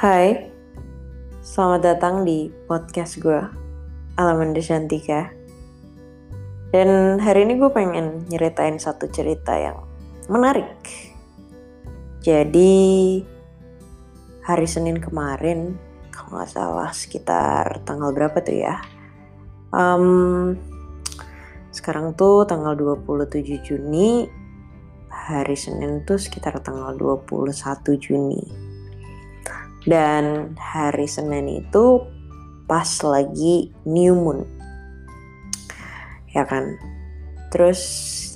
Hai, selamat datang di podcast gue, Alamanda Shantika. Dan hari ini gue pengen nyeritain satu cerita yang menarik. Jadi, hari Senin kemarin, kalau nggak salah sekitar tanggal berapa tuh ya? Um, sekarang tuh tanggal 27 Juni, hari Senin tuh sekitar tanggal 21 Juni dan hari Senin itu pas lagi new moon. Ya kan? Terus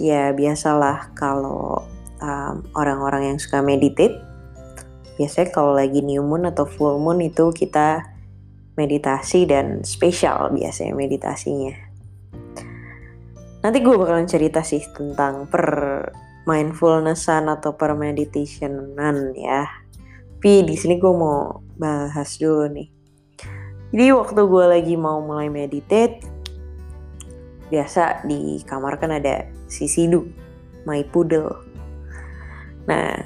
ya biasalah kalau um, orang-orang yang suka meditate, biasanya kalau lagi new moon atau full moon itu kita meditasi dan spesial biasanya meditasinya. Nanti gue bakalan cerita sih tentang per mindfulnessan atau per meditationan ya tapi di sini gue mau bahas dulu nih. Jadi waktu gue lagi mau mulai meditate, biasa di kamar kan ada si Sidu, my poodle. Nah,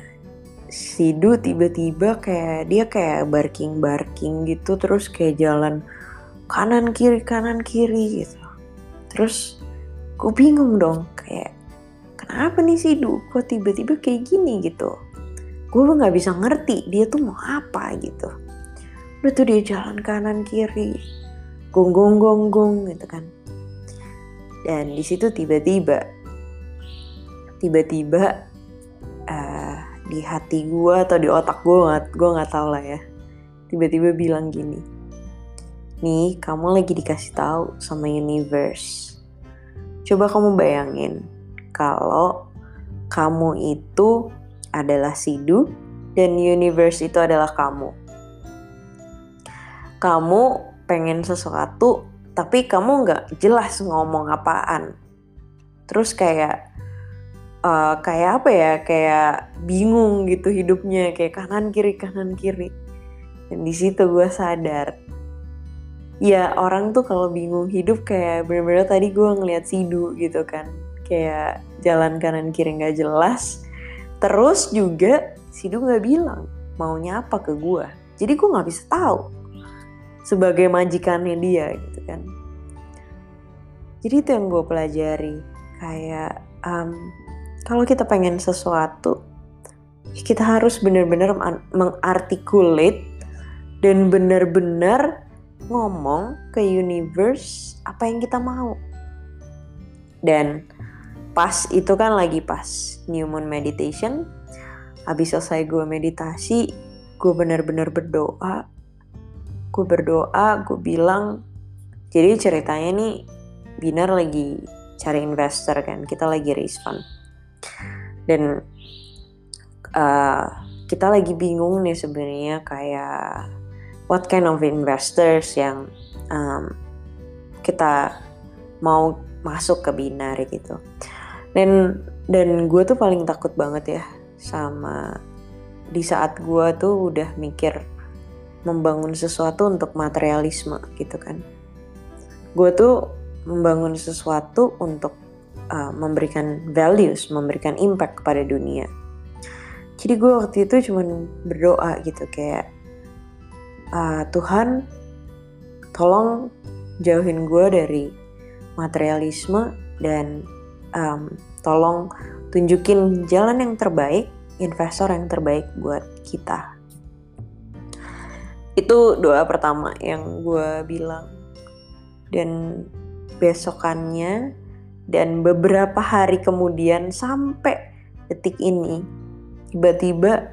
Sidu tiba-tiba kayak dia kayak barking barking gitu terus kayak jalan kanan kiri kanan kiri gitu. Terus gue bingung dong kayak kenapa nih Sidu kok tiba-tiba kayak gini gitu gue nggak bisa ngerti dia tuh mau apa gitu. Udah tuh dia jalan kanan kiri gong gong gong gong gitu kan. Dan di situ tiba-tiba tiba-tiba uh, di hati gue atau di otak gue nggak gue nggak tahu lah ya. Tiba-tiba bilang gini nih kamu lagi dikasih tahu sama universe. Coba kamu bayangin kalau kamu itu adalah Sidu dan universe itu adalah kamu. Kamu pengen sesuatu tapi kamu nggak jelas ngomong apaan. Terus kayak uh, kayak apa ya? Kayak bingung gitu hidupnya kayak kanan kiri kanan kiri. Dan di situ gue sadar ya orang tuh kalau bingung hidup kayak bener-bener tadi gue ngeliat Sidu gitu kan kayak jalan kanan kiri nggak jelas Terus juga Sidu nggak bilang maunya apa ke gue. Jadi gue nggak bisa tahu sebagai majikannya dia gitu kan. Jadi itu yang gue pelajari. Kayak um, kalau kita pengen sesuatu, kita harus benar-benar mengartikulate dan benar-benar ngomong ke universe apa yang kita mau. Dan pas itu kan lagi pas new moon meditation. Habis selesai gue meditasi gue bener-bener berdoa. Gue berdoa gue bilang jadi ceritanya nih Binar lagi cari investor kan kita lagi raise fund. Dan uh, kita lagi bingung nih sebenarnya kayak what kind of investors yang um, kita mau masuk ke Binar gitu dan dan gue tuh paling takut banget ya sama di saat gue tuh udah mikir membangun sesuatu untuk materialisme gitu kan. Gue tuh membangun sesuatu untuk uh, memberikan values memberikan impact kepada dunia. Jadi gue waktu itu cuman berdoa gitu kayak uh, Tuhan tolong jauhin gue dari materialisme dan um, tolong tunjukin jalan yang terbaik, investor yang terbaik buat kita. Itu doa pertama yang gue bilang. Dan besokannya dan beberapa hari kemudian sampai detik ini, tiba-tiba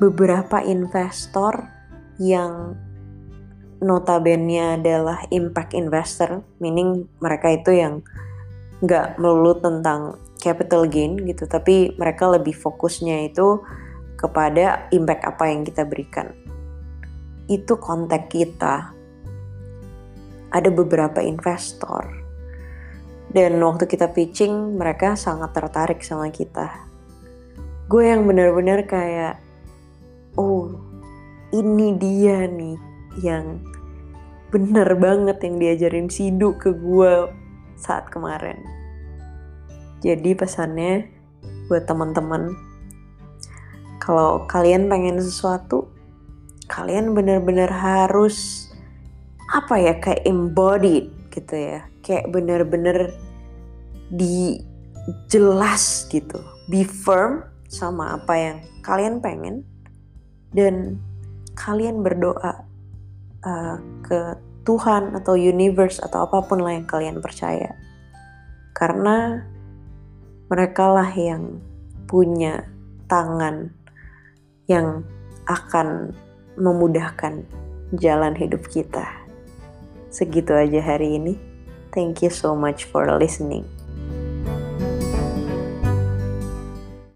beberapa investor yang notabene adalah impact investor, meaning mereka itu yang nggak melulu tentang capital gain gitu, tapi mereka lebih fokusnya itu kepada impact apa yang kita berikan. Itu kontak kita. Ada beberapa investor. Dan waktu kita pitching, mereka sangat tertarik sama kita. Gue yang benar-benar kayak, oh ini dia nih yang bener banget yang diajarin Sidu ke gue kemarin. Jadi pesannya buat teman-teman, kalau kalian pengen sesuatu, kalian benar-benar harus apa ya kayak embodied gitu ya. Kayak benar-benar di jelas gitu. Be firm sama apa yang kalian pengen. Dan kalian berdoa uh, ke Tuhan atau universe atau apa pun lah yang kalian percaya karena mereka lah yang punya tangan yang akan memudahkan jalan hidup kita. Segitu aja hari ini. Thank you so much for listening.